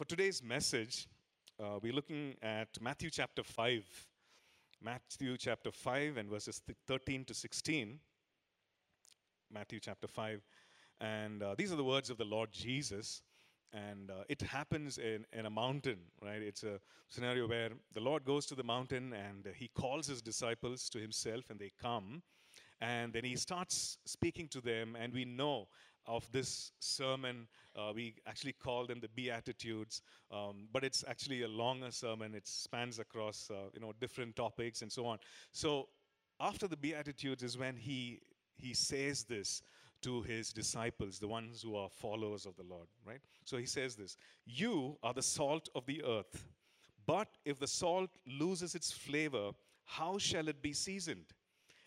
for today's message, uh, we're looking at Matthew chapter 5. Matthew chapter 5 and verses 13 to 16. Matthew chapter 5. And uh, these are the words of the Lord Jesus. And uh, it happens in, in a mountain, right? It's a scenario where the Lord goes to the mountain and he calls his disciples to himself and they come. And then he starts speaking to them, and we know of this sermon. Uh, we actually call them the Beatitudes, um, but it's actually a longer sermon. It spans across uh, you know different topics and so on. So after the Beatitudes is when he he says this to his disciples, the ones who are followers of the Lord, right? So he says this You are the salt of the earth, but if the salt loses its flavor, how shall it be seasoned?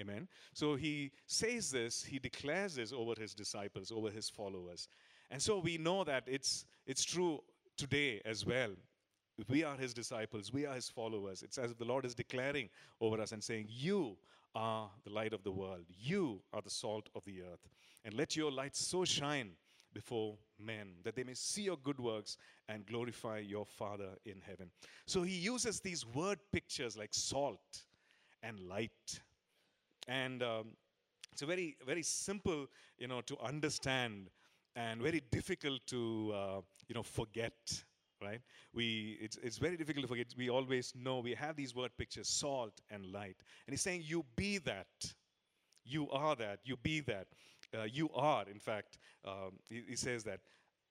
Amen. So he says this, he declares this over his disciples, over his followers. And so we know that it's, it's true today as well. We are his disciples, we are his followers. It's as if the Lord is declaring over us and saying, You are the light of the world, you are the salt of the earth. And let your light so shine before men that they may see your good works and glorify your Father in heaven. So he uses these word pictures like salt and light. And um, it's a very, very simple, you know, to understand and very difficult to, uh, you know, forget right? We, it's, it's very difficult to forget. We always know we have these word pictures salt and light. And he's saying, You be that. You are that. You be that. Uh, you are, in fact, um, he, he, says that.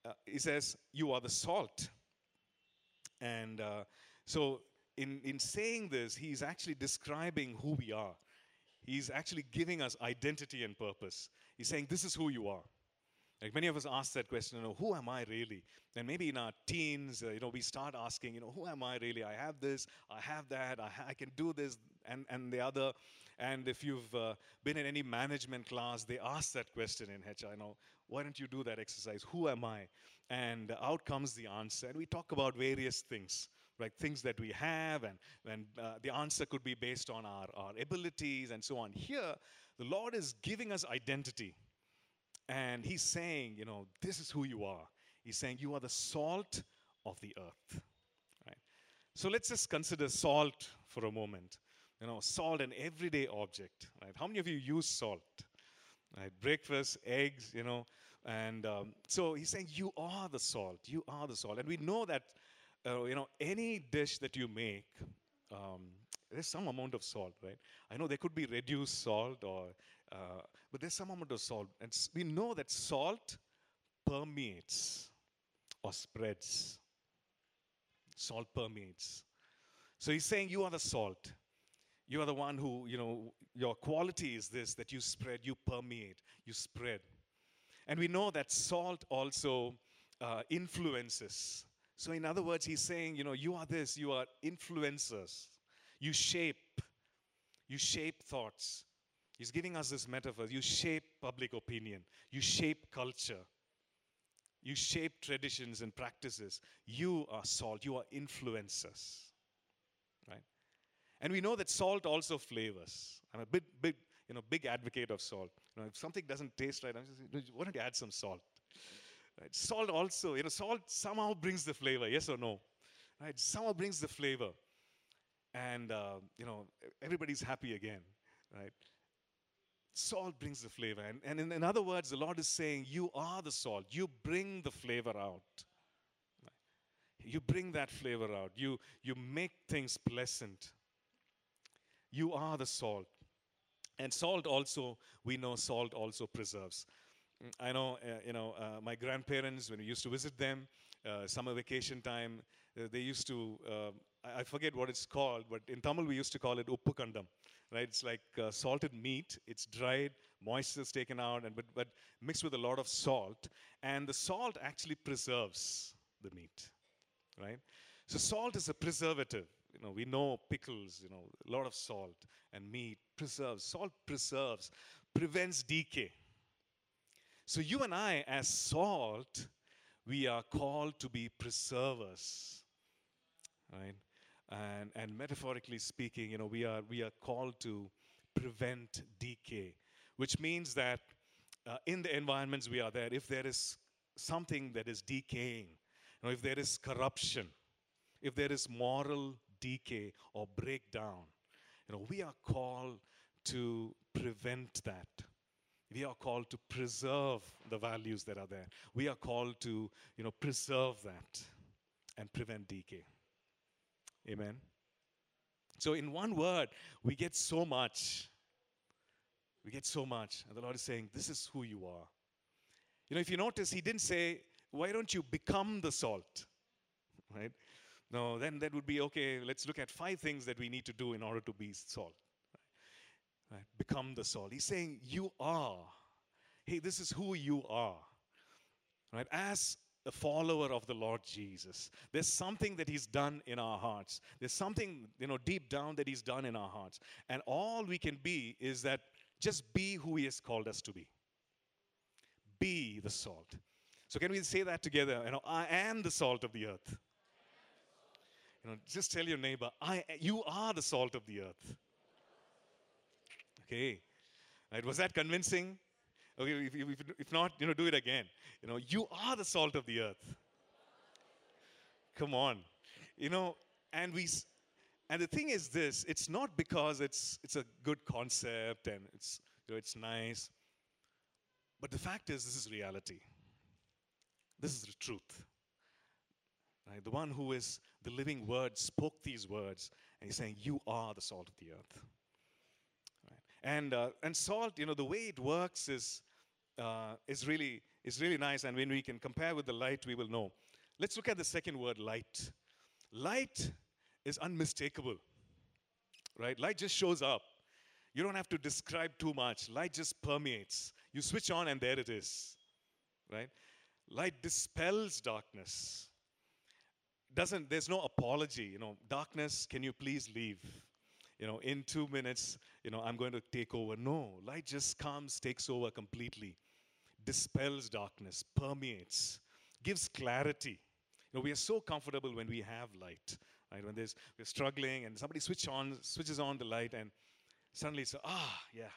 Uh, he says, You are the salt. And uh, so, in, in saying this, he's actually describing who we are. He's actually giving us identity and purpose. He's saying, This is who you are. Like many of us ask that question, you know, who am I really? And maybe in our teens, uh, you know, we start asking, you know, who am I really? I have this, I have that, I, ha- I can do this and, and the other. And if you've uh, been in any management class, they ask that question in HR, you know, why don't you do that exercise? Who am I? And out comes the answer. And we talk about various things, right? Things that we have, and, and uh, the answer could be based on our, our abilities and so on. Here, the Lord is giving us identity and he's saying, you know, this is who you are. He's saying you are the salt of the earth. Right? So let's just consider salt for a moment. You know, salt, an everyday object. Right? How many of you use salt? Right? Breakfast, eggs, you know. And um, so he's saying you are the salt. You are the salt. And we know that, uh, you know, any dish that you make, um, there's some amount of salt, right? I know there could be reduced salt, or uh, but there's some amount of salt, and we know that salt permeates or spreads. Salt permeates. So he's saying, You are the salt. You are the one who, you know, your quality is this that you spread, you permeate, you spread. And we know that salt also uh, influences. So, in other words, he's saying, you know, you are this, you are influencers. You shape. You shape thoughts. He's giving us this metaphor. You shape public opinion. You shape culture. You shape traditions and practices. You are salt. You are influencers. Right? And we know that salt also flavors. I'm a big, big, you know, big advocate of salt. You know, if something doesn't taste right, I'm just, why don't you add some salt? Right? Salt also, you know, salt somehow brings the flavor, yes or no? Right? Somehow brings the flavor. And uh, you know everybody's happy again right? Salt brings the flavor. And, and in, in, other words the lord is saying you are the salt. You bring the flavor out. You bring that flavor out. You you make things pleasant. You are the salt. And salt also we know salt also preserves I know, uh, you know, uh, my grandparents, when we used to visit them, uh, summer vacation time, uh, they used to, uh, I forget what it's called, but in Tamil we used to call it uppukandam, right? It's like uh, salted meat. It's dried, moisture is taken out, and but, but mixed with a lot of salt. And the salt actually preserves the meat, right? So salt is a preservative. You know, we know pickles, you know, a lot of salt and meat preserves. Salt preserves, prevents decay. So you and I, as salt, we are called to be preservers. Right? And, and metaphorically speaking, you know, we are, we are called to prevent decay, which means that uh, in the environments we are there, if there is something that is decaying, you know, if there is corruption, if there is moral decay or breakdown, you know, we are called to prevent that. We are called to preserve the values that are there. We are called to, you know, preserve that and prevent decay. Amen. So, in one word, we get so much. We get so much. And the Lord is saying, This is who you are. You know, if you notice, He didn't say, Why don't you become the salt? Right? No, then that would be okay. Let's look at five things that we need to do in order to be salt. Right? Become the salt. He's saying, You are. Hey, this is who you are. Right? As a follower of the Lord Jesus. There's something that He's done in our hearts. There's something, you know, deep down that He's done in our hearts. And all we can be is that just be who He has called us to be. Be the salt. So can we say that together? You know, I am the salt of the earth. You know, just tell your neighbor, I you are the salt of the earth. Okay. Uh, right, was that convincing? Okay, if, if, if not, you know, do it again. You know, you are the salt of the earth. Come on. You know, and we and the thing is this, it's not because it's it's a good concept and it's you know, it's nice. But the fact is this is reality. This is the truth. Right? The one who is the living word spoke these words and he's saying, You are the salt of the earth. And, uh, and salt, you know, the way it works is uh, is, really, is really nice. And when we can compare with the light, we will know. Let's look at the second word, light. Light is unmistakable, right? Light just shows up. You don't have to describe too much. Light just permeates. You switch on, and there it is, right? Light dispels darkness. Doesn't there's no apology, you know, darkness, can you please leave? You know, in two minutes, you know, I'm going to take over. No, light just comes, takes over completely dispels darkness, permeates, gives clarity. You know, we are so comfortable when we have light, right? When there's we're struggling and somebody switch on, switches on the light, and suddenly it's ah, yeah,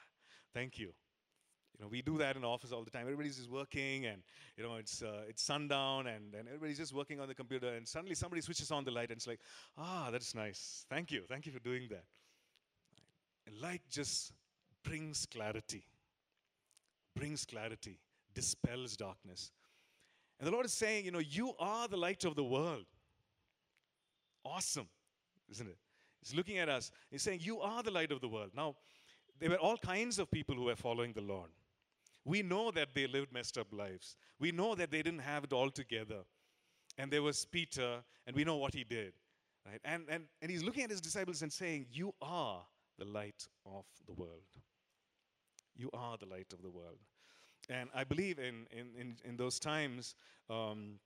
thank you. You know, we do that in office all the time. Everybody's just working, and you know, it's uh, it's sundown, and, and everybody's just working on the computer, and suddenly somebody switches on the light, and it's like, ah, that's nice. Thank you, thank you for doing that. Light just brings clarity, brings clarity dispels darkness. And the Lord is saying, you know, you are the light of the world. Awesome, isn't it? He's looking at us. He's saying, You are the light of the world. Now, there were all kinds of people who were following the Lord. We know that they lived messed up lives. We know that they didn't have it all together. And there was Peter, and we know what he did. Right? And, and, and he's looking at his disciples and saying, You are the light of the world. You are the light of the world. And I believe in, in, in, in those times, um,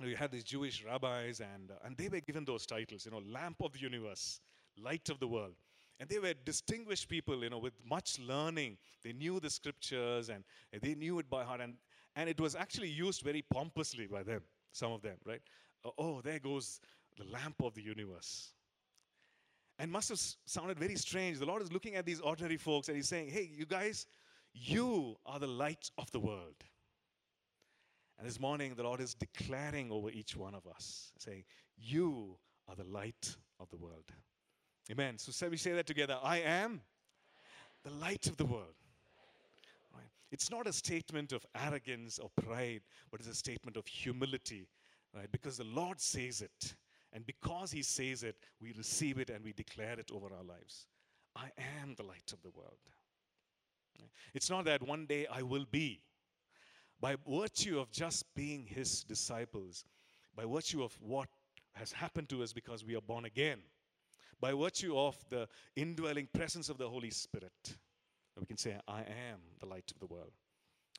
you had these Jewish rabbis, and, uh, and they were given those titles, you know, lamp of the universe, light of the world. And they were distinguished people, you know, with much learning. They knew the scriptures and they knew it by heart. And, and it was actually used very pompously by them, some of them, right? Uh, oh, there goes the lamp of the universe. And must have sounded very strange. The Lord is looking at these ordinary folks and He's saying, hey, you guys, you are the light of the world. And this morning, the Lord is declaring over each one of us, saying, You are the light of the world. Amen. So shall we say that together I am the light of the world. Right? It's not a statement of arrogance or pride, but it's a statement of humility, right? Because the Lord says it. And because He says it, we receive it and we declare it over our lives. I am the light of the world. It's not that one day I will be. By virtue of just being his disciples, by virtue of what has happened to us because we are born again, by virtue of the indwelling presence of the Holy Spirit, we can say, I am the light of the world.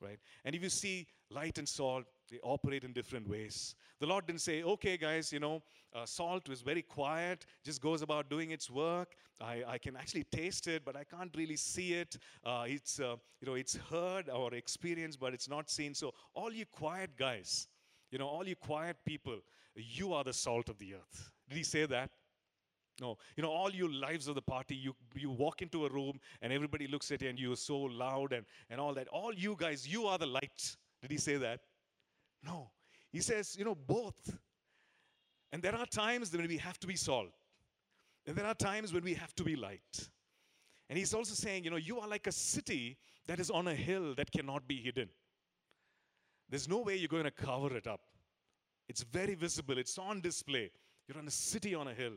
right? And if you see light and salt, they operate in different ways. The Lord didn't say, okay, guys, you know, uh, salt was very quiet, just goes about doing its work. I, I can actually taste it, but I can't really see it. Uh, it's, uh, you know, it's heard or experienced, but it's not seen. So, all you quiet guys, you know, all you quiet people, you are the salt of the earth. Did he say that? No, you know, all you lives of the party, you, you walk into a room and everybody looks at you and you're so loud and, and all that. All you guys, you are the light. Did he say that? No. He says, you know, both. And there are times when we have to be salt. And there are times when we have to be light. And he's also saying, you know, you are like a city that is on a hill that cannot be hidden. There's no way you're going to cover it up. It's very visible, it's on display. You're on a city on a hill.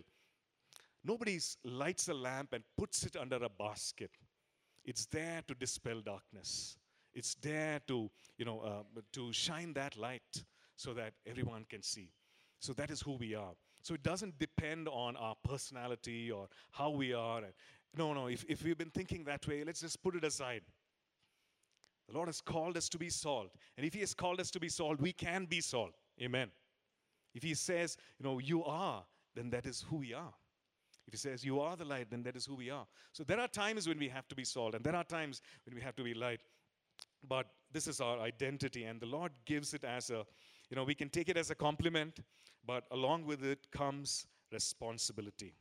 Nobody lights a lamp and puts it under a basket. It's there to dispel darkness. It's there to, you know, uh, to shine that light so that everyone can see. So that is who we are. So it doesn't depend on our personality or how we are. No, no, if, if we've been thinking that way, let's just put it aside. The Lord has called us to be salt. And if He has called us to be salt, we can be salt. Amen. If He says, you know, you are, then that is who we are. If he says, You are the light, then that is who we are. So there are times when we have to be salt, and there are times when we have to be light. But this is our identity, and the Lord gives it as a, you know, we can take it as a compliment, but along with it comes responsibility.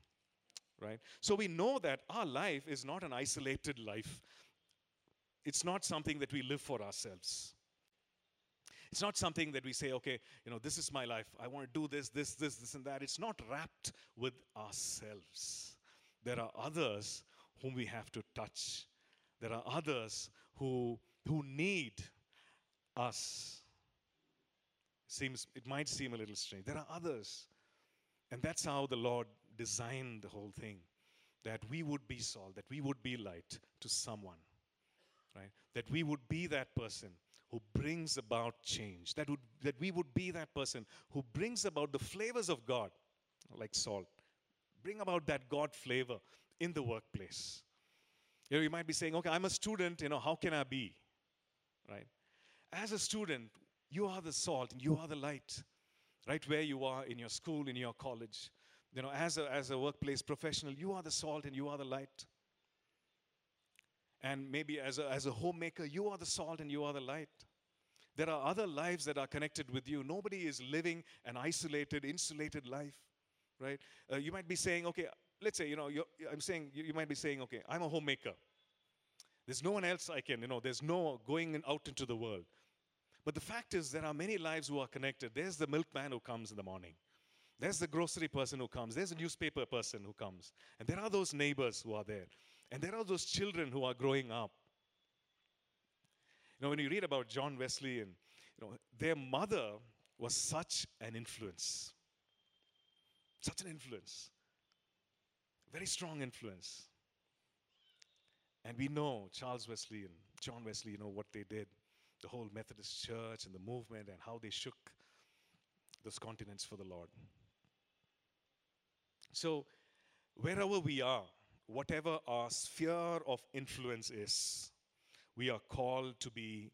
Right? So we know that our life is not an isolated life, it's not something that we live for ourselves. It's not something that we say, okay, you know, this is my life. I want to do this, this, this, this, and that. It's not wrapped with ourselves. There are others whom we have to touch. There are others who, who need us. Seems, it might seem a little strange. There are others. And that's how the Lord designed the whole thing that we would be salt, that we would be light to someone, right? That we would be that person who brings about change. That, would, that we would be that person who brings about the flavors of God, like salt. Bring about that God flavor in the workplace. You know, you might be saying, okay, I'm a student, you know, how can I be? Right? As a student, you are the salt and you are the light. Right where you are in your school, in your college. You know, as a, as a workplace professional, you are the salt and you are the light. And maybe as a, as a homemaker, you are the salt and you are the light. There are other lives that are connected with you. Nobody is living an isolated, insulated life, right? Uh, you might be saying, okay, let's say, you know, I'm saying, you, you might be saying, okay, I'm a homemaker. There's no one else I can, you know, there's no going out into the world. But the fact is, there are many lives who are connected. There's the milkman who comes in the morning. There's the grocery person who comes. There's a newspaper person who comes. And there are those neighbors who are there. And there are those children who are growing up. You know, when you read about John Wesley and you know, their mother was such an influence. Such an influence. Very strong influence. And we know Charles Wesley and John Wesley, you know, what they did. The whole Methodist Church and the movement and how they shook those continents for the Lord. So, wherever we are, whatever our sphere of influence is, we are called to be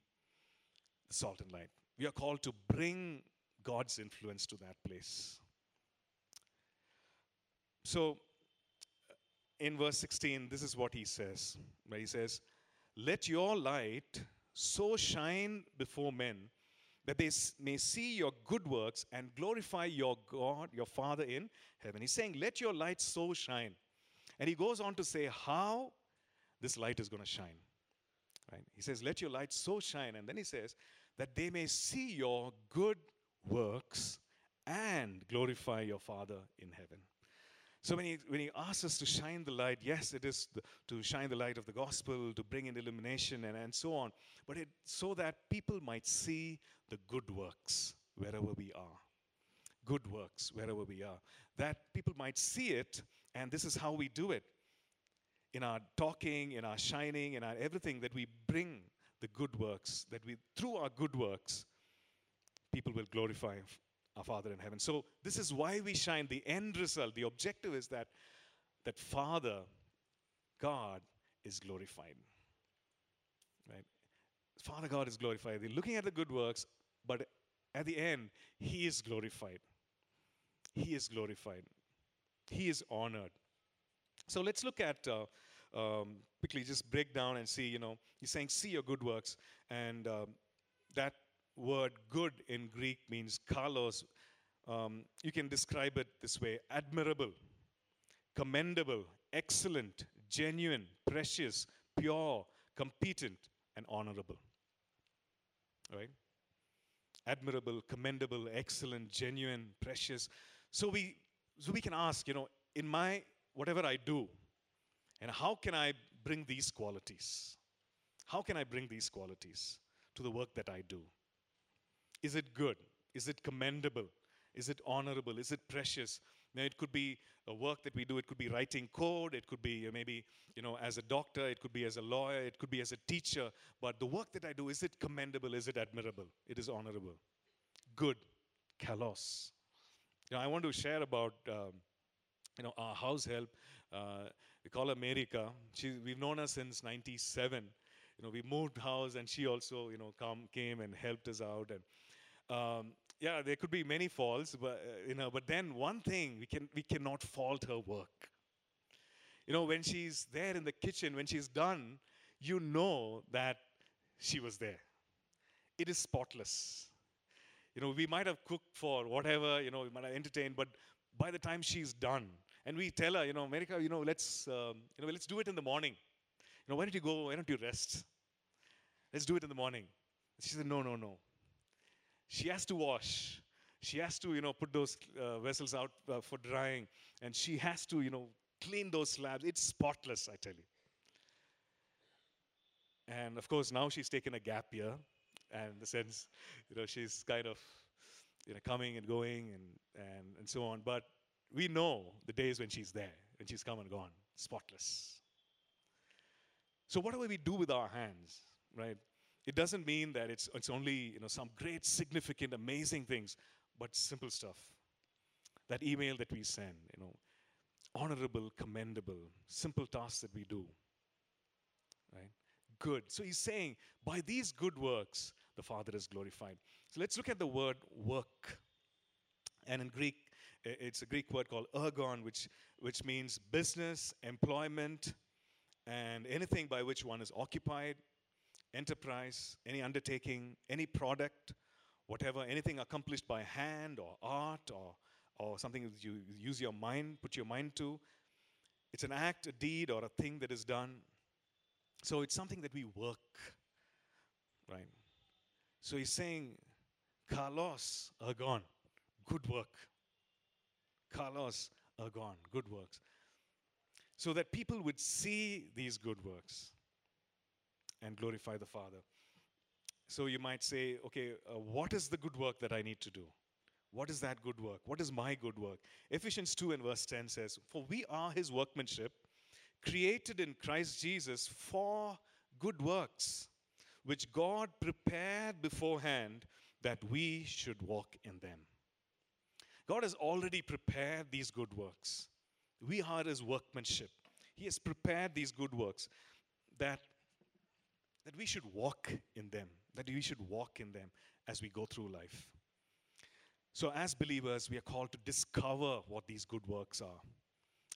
salt and light. We are called to bring God's influence to that place. So, in verse 16, this is what he says. Where he says, Let your light so shine before men that they may see your good works and glorify your God, your Father in heaven. He's saying, Let your light so shine. And he goes on to say how this light is going to shine. Right? He says, Let your light so shine. And then he says, That they may see your good works and glorify your Father in heaven. So when he, when he asks us to shine the light, yes, it is the, to shine the light of the gospel, to bring in illumination and, and so on, but it, so that people might see the good works wherever we are. Good works wherever we are. That people might see it and this is how we do it. In our talking, in our shining, in our everything, that we bring the good works, that we, through our good works, people will glorify our Father in heaven. So this is why we shine. The end result, the objective is that that Father, God, is glorified. Right? Father God is glorified. They're looking at the good works, but at the end, He is glorified. He is glorified. He is honored. So let's look at uh, um, quickly, just break down and see. You know, he's saying, "See your good works," and um, that word "good" in Greek means kalos. Um, you can describe it this way: admirable, commendable, excellent, genuine, precious, pure, competent, and honorable. Right? Admirable, commendable, excellent, genuine, precious. So we, so we can ask, you know, in my whatever I do, and how can I bring these qualities? How can I bring these qualities to the work that I do? Is it good? Is it commendable? Is it honorable? Is it precious? Now, it could be a work that we do. It could be writing code. It could be uh, maybe, you know, as a doctor. It could be as a lawyer. It could be as a teacher. But the work that I do, is it commendable? Is it admirable? It is honorable. Good. Kalos. Know, I want to share about, um, you know, our house help. Uh, we call her Marika. She, we've known her since 97. You know, we moved house and she also, you know, come, came and helped us out. And um, yeah, there could be many faults, but uh, you know, but then one thing we can we cannot fault her work. You know, when she's there in the kitchen, when she's done, you know that she was there. It is spotless. You know, we might have cooked for whatever, you know, we might have entertained, but by the time she's done, and we tell her, you know, America, you know, let's, um, you know, let's do it in the morning. You know, why don't you go? Why don't you rest? Let's do it in the morning. She said, no, no, no. She has to wash. She has to, you know, put those uh, vessels out uh, for drying. And she has to, you know, clean those slabs. It's spotless, I tell you. And of course, now she's taken a gap year. And the sense, you know, she's kind of, you know, coming and going and, and, and so on. But we know the days when she's there, when she's come and gone, spotless. So what do we do with our hands, right? It doesn't mean that it's, it's only you know, some great, significant, amazing things, but simple stuff. That email that we send, you know, honorable, commendable, simple tasks that we do. Right? Good. So he's saying, by these good works, the Father is glorified. So let's look at the word work. And in Greek, it's a Greek word called ergon, which, which means business, employment, and anything by which one is occupied, enterprise, any undertaking, any product, whatever, anything accomplished by hand or art or, or something that you use your mind, put your mind to. It's an act, a deed, or a thing that is done. So it's something that we work, right? So he's saying, Kalos, ergon, good work. Kalos, ergon, good works. So that people would see these good works and glorify the Father. So you might say, okay, uh, what is the good work that I need to do? What is that good work? What is my good work? Ephesians 2 and verse 10 says, For we are his workmanship, created in Christ Jesus for good works, which God prepared beforehand that we should walk in them. God has already prepared these good works. We are his workmanship. He has prepared these good works that that we should walk in them, that we should walk in them as we go through life. So, as believers, we are called to discover what these good works are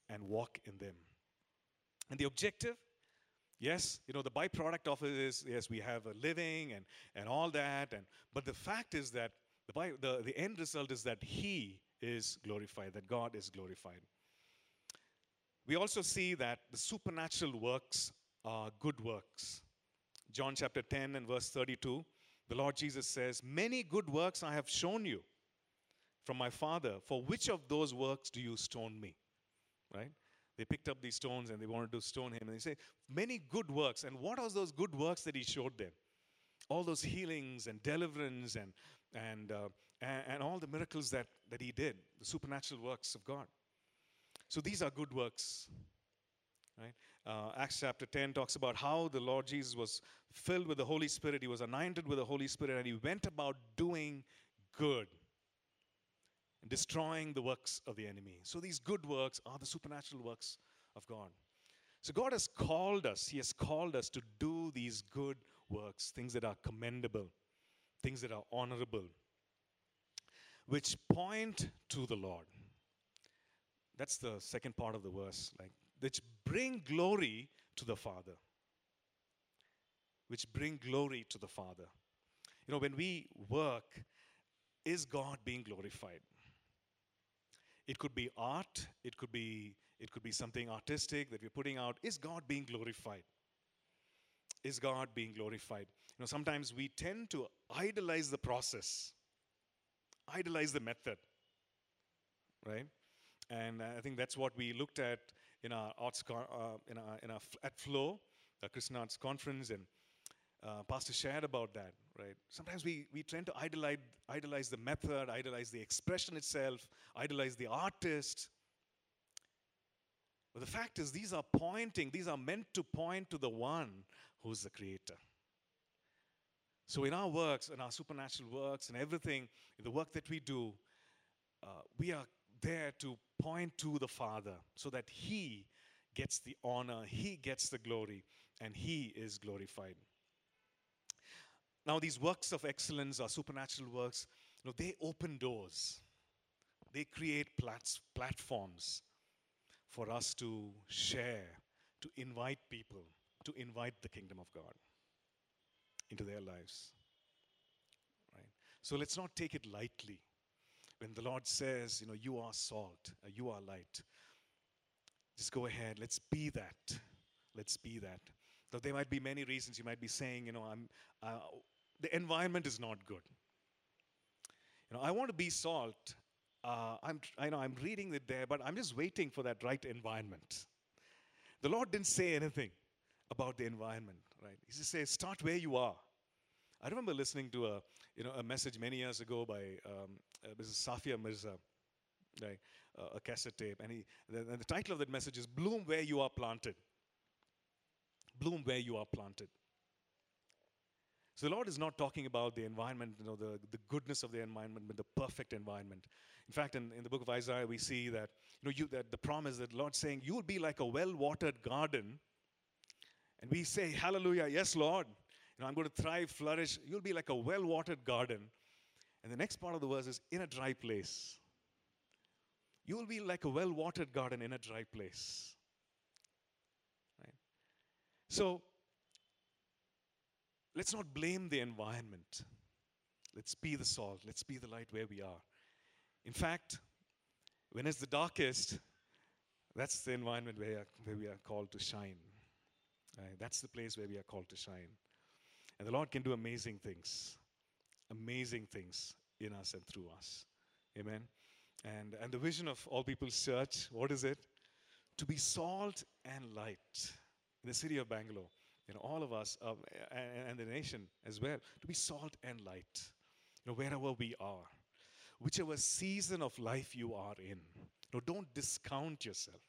and walk in them. And the objective, yes, you know, the byproduct of it is yes, we have a living and, and all that. And, but the fact is that the, by, the, the end result is that He is glorified, that God is glorified. We also see that the supernatural works are good works. John chapter 10 and verse 32, the Lord Jesus says, Many good works I have shown you from my Father. For which of those works do you stone me? Right? They picked up these stones and they wanted to stone him. And they say, Many good works. And what are those good works that he showed them? All those healings and deliverance and, and, uh, and, and all the miracles that, that he did, the supernatural works of God. So these are good works. Right? Uh, Acts chapter 10 talks about how the Lord Jesus was filled with the Holy Spirit. He was anointed with the Holy Spirit and he went about doing good and destroying the works of the enemy. So these good works are the supernatural works of God. So God has called us, He has called us to do these good works, things that are commendable, things that are honorable, which point to the Lord. That's the second part of the verse, like which bring glory to the Father. Which bring glory to the Father. You know, when we work, is God being glorified? It could be art, it could be it could be something artistic that we're putting out. Is God being glorified? Is God being glorified? You know, sometimes we tend to idolize the process, idolize the method, right? And I think that's what we looked at in our arts, uh, in our, in our at Flow, the Christian Arts Conference, and uh, Pastor shared about that, right? Sometimes we, we tend to idolize, idolize the method, idolize the expression itself, idolize the artist. But the fact is, these are pointing, these are meant to point to the one who's the creator. So, in our works, in our supernatural works, and everything, in the work that we do, uh, we are there to point to the Father so that He gets the honor, He gets the glory, and He is glorified. Now, these works of excellence or supernatural works, you know, they open doors. They create plats- platforms for us to share, to invite people, to invite the kingdom of God into their lives. Right? So let's not take it lightly. When the Lord says, you know, you are salt, uh, you are light, just go ahead. Let's be that. Let's be that. Though there might be many reasons you might be saying, you know, I'm, uh, the environment is not good. You know, I want to be salt. Uh, I'm, I know I'm reading it there, but I'm just waiting for that right environment. The Lord didn't say anything about the environment, right? He just says, start where you are. I remember listening to a, you know, a message many years ago by um, uh, Mrs. Safia Mirza, right? Uh, a cassette tape, and he, the, the title of that message is "Bloom Where You Are Planted." Bloom where you are planted. So the Lord is not talking about the environment, you know, the, the goodness of the environment, but the perfect environment. In fact, in, in the book of Isaiah, we see that, you know, you, that the promise that the Lord saying, you will be like a well-watered garden. And we say, hallelujah, yes, Lord. Know, I'm going to thrive, flourish. You'll be like a well-watered garden. And the next part of the verse is, in a dry place. You will be like a well-watered garden in a dry place. Right? So, let's not blame the environment. Let's be the salt. Let's be the light where we are. In fact, when it's the darkest, that's the environment where, where we are called to shine. Right? That's the place where we are called to shine. And the Lord can do amazing things, amazing things in us and through us. Amen. And, and the vision of All People's Church, what is it? To be salt and light in the city of Bangalore. You know, all of us um, and, and the nation as well, to be salt and light. You know, wherever we are, whichever season of life you are in. Know, don't discount yourself.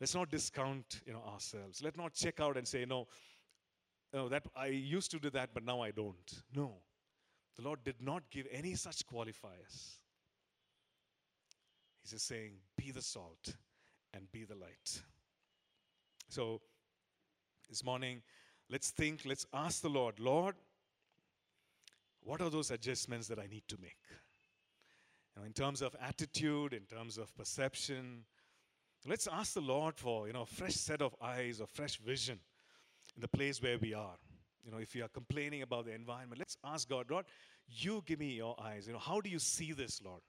Let's not discount you know, ourselves. Let's not check out and say, no, no, that I used to do that, but now I don't. No. The Lord did not give any such qualifiers. He's just saying, be the salt and be the light. So, this morning, let's think, let's ask the Lord, Lord, what are those adjustments that I need to make? You know, in terms of attitude, in terms of perception, let's ask the Lord for you know a fresh set of eyes, a fresh vision in the place where we are. You know, if you are complaining about the environment, let's ask God, Lord, you give me your eyes. You know, how do you see this, Lord?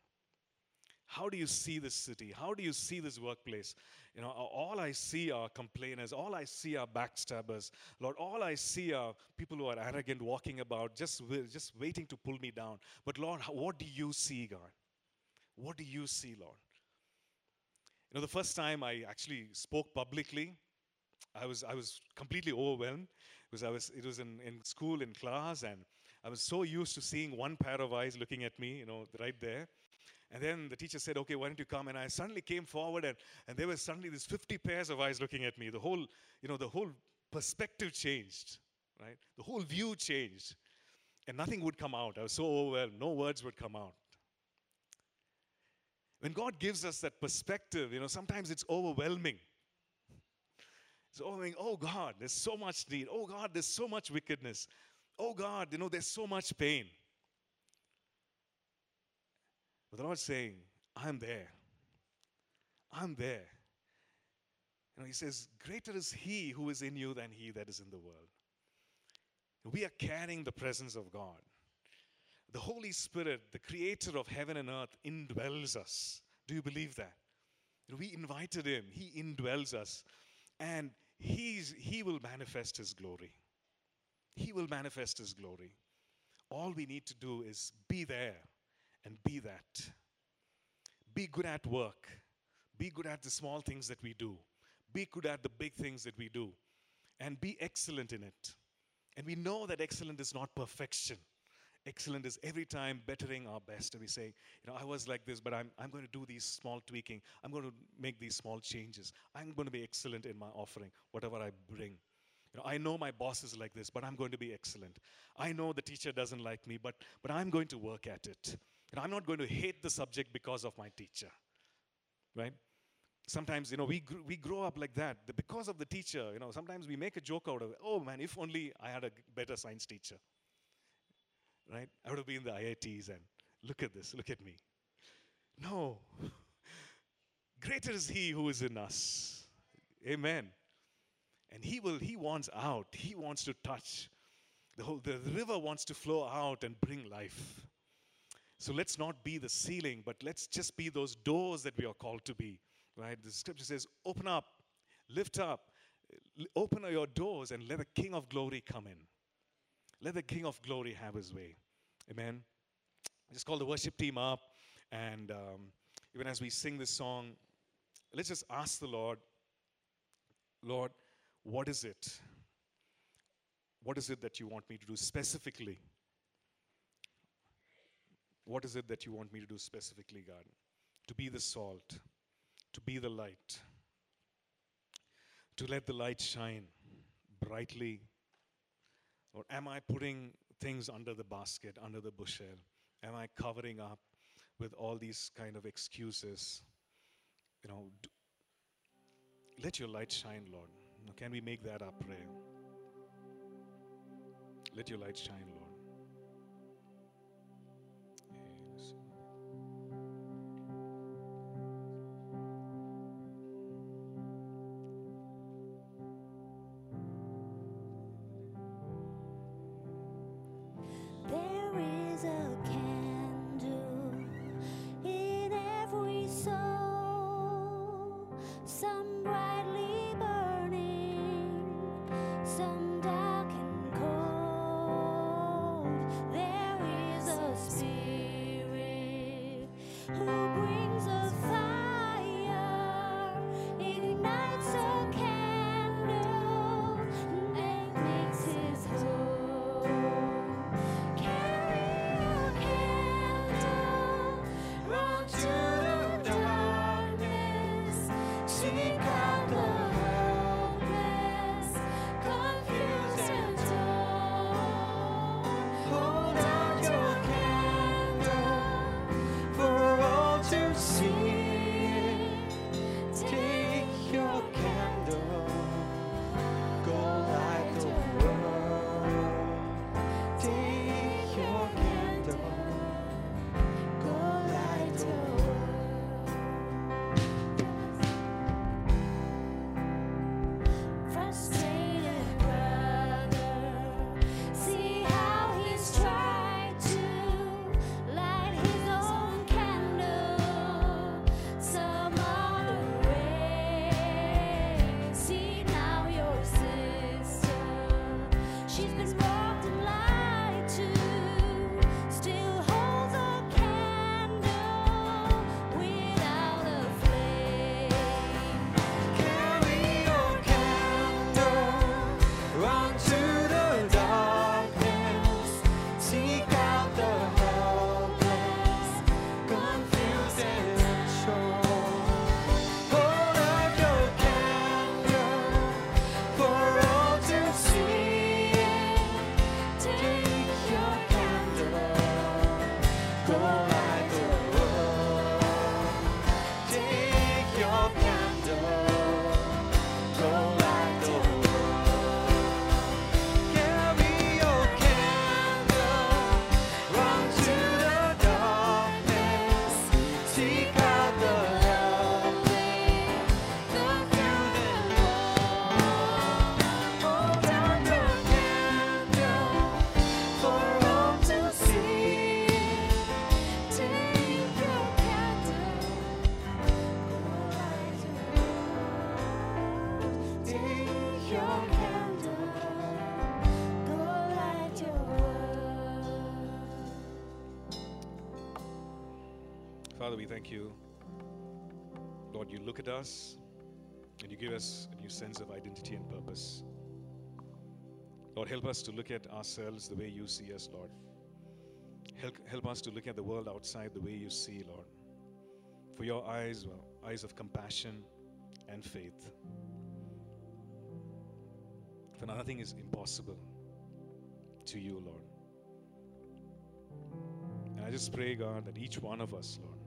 How do you see this city? How do you see this workplace? You know, all I see are complainers. All I see are backstabbers. Lord, all I see are people who are arrogant walking about, just, just waiting to pull me down. But Lord, what do you see, God? What do you see, Lord? You know, the first time I actually spoke publicly, I was, I was completely overwhelmed because I was, it was in, in school, in class, and I was so used to seeing one pair of eyes looking at me, you know, right there. And then the teacher said, okay, why don't you come? And I suddenly came forward and, and there were suddenly these 50 pairs of eyes looking at me. The whole, you know, the whole perspective changed, right? The whole view changed. And nothing would come out. I was so overwhelmed. No words would come out. When God gives us that perspective, you know, sometimes it's overwhelming. So, oh, oh God, there's so much need. Oh God, there's so much wickedness. Oh God, you know, there's so much pain. But the Lord's saying, I'm there. I'm there. You know, He says, Greater is He who is in you than He that is in the world. We are carrying the presence of God. The Holy Spirit, the creator of heaven and earth, indwells us. Do you believe that? We invited Him, He indwells us, and he's, He will manifest His glory. He will manifest His glory. All we need to do is be there and be that. Be good at work. Be good at the small things that we do. Be good at the big things that we do. And be excellent in it. And we know that excellent is not perfection. Excellent is every time bettering our best. And we say, you know, I was like this, but I'm, I'm going to do these small tweaking. I'm going to make these small changes. I'm going to be excellent in my offering, whatever I bring. You know, I know my boss is like this, but I'm going to be excellent. I know the teacher doesn't like me, but, but I'm going to work at it. And I'm not going to hate the subject because of my teacher. Right? Sometimes, you know, we, gr- we grow up like that. Because of the teacher, you know, sometimes we make a joke out of it. Oh man, if only I had a better science teacher. Right? I would have been in the IITs and look at this, look at me. No. Greater is he who is in us. Amen. And he will, he wants out. He wants to touch. The whole the river wants to flow out and bring life. So let's not be the ceiling, but let's just be those doors that we are called to be. Right? The scripture says, open up, lift up, open your doors and let the King of glory come in. Let the King of glory have his way. Amen. Just call the worship team up. And um, even as we sing this song, let's just ask the Lord, Lord, what is it? What is it that you want me to do specifically? What is it that you want me to do specifically, God? To be the salt, to be the light, to let the light shine brightly. Or am I putting things under the basket, under the bushel? Am I covering up with all these kind of excuses? You know, d- let your light shine, Lord. Can we make that our prayer? Let your light shine, Lord. Oh. You give us a new sense of identity and purpose. Lord, help us to look at ourselves the way you see us, Lord. Help, help us to look at the world outside the way you see, Lord. For your eyes, well, eyes of compassion and faith. For nothing is impossible to you, Lord. And I just pray, God, that each one of us, Lord,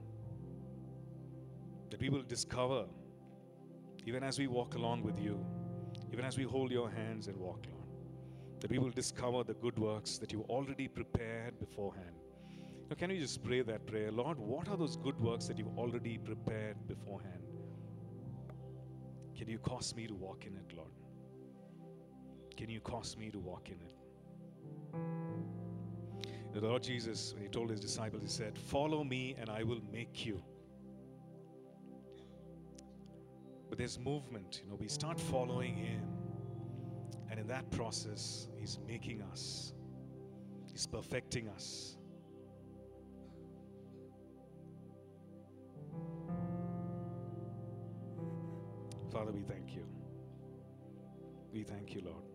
that we will discover, even as we walk along with you, even as we hold your hands and walk, Lord, that we will discover the good works that you already prepared beforehand. Now, can we just pray that prayer? Lord, what are those good works that you've already prepared beforehand? Can you cause me to walk in it, Lord? Can you cause me to walk in it? The Lord Jesus, when He told His disciples, He said, Follow me and I will make you. But there's movement, you know, we start following Him. And in that process, He's making us, He's perfecting us. Father, we thank you. We thank you, Lord.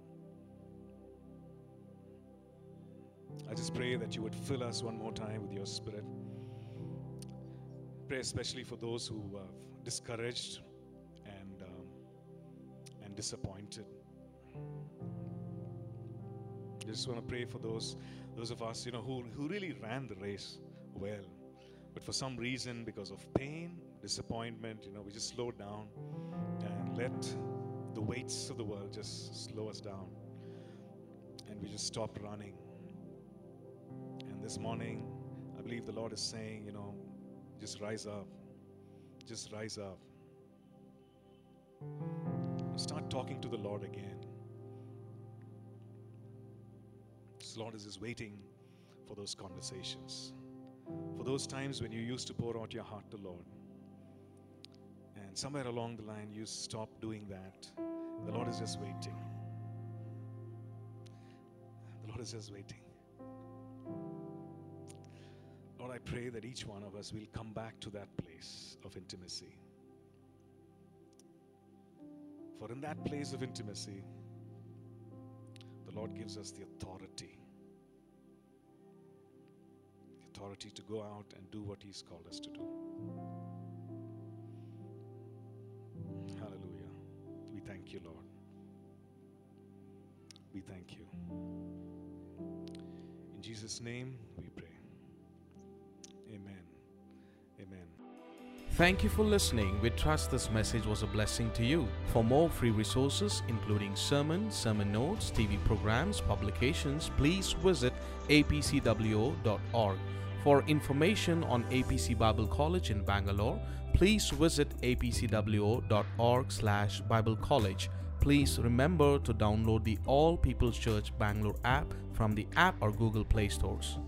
I just pray that you would fill us one more time with your spirit. Pray especially for those who are discouraged disappointed. I just want to pray for those, those of us, you know, who, who really ran the race well. But for some reason, because of pain, disappointment, you know, we just slowed down and let the weights of the world just slow us down. And we just stopped running. And this morning, I believe the Lord is saying, you know, just rise up. Just rise up. Start talking to the Lord again. This Lord is just waiting for those conversations. For those times when you used to pour out your heart to Lord. And somewhere along the line you stop doing that. The Lord is just waiting. The Lord is just waiting. Lord, I pray that each one of us will come back to that place of intimacy. For in that place of intimacy, the Lord gives us the authority. The authority to go out and do what He's called us to do. Hallelujah. We thank you, Lord. We thank you. In Jesus' name we pray. Thank you for listening. We trust this message was a blessing to you. For more free resources, including sermons, sermon notes, TV programs, publications, please visit apcwo.org. For information on APC Bible College in Bangalore, please visit apcwo.org slash Bible College. Please remember to download the All People's Church Bangalore app from the app or Google Play stores.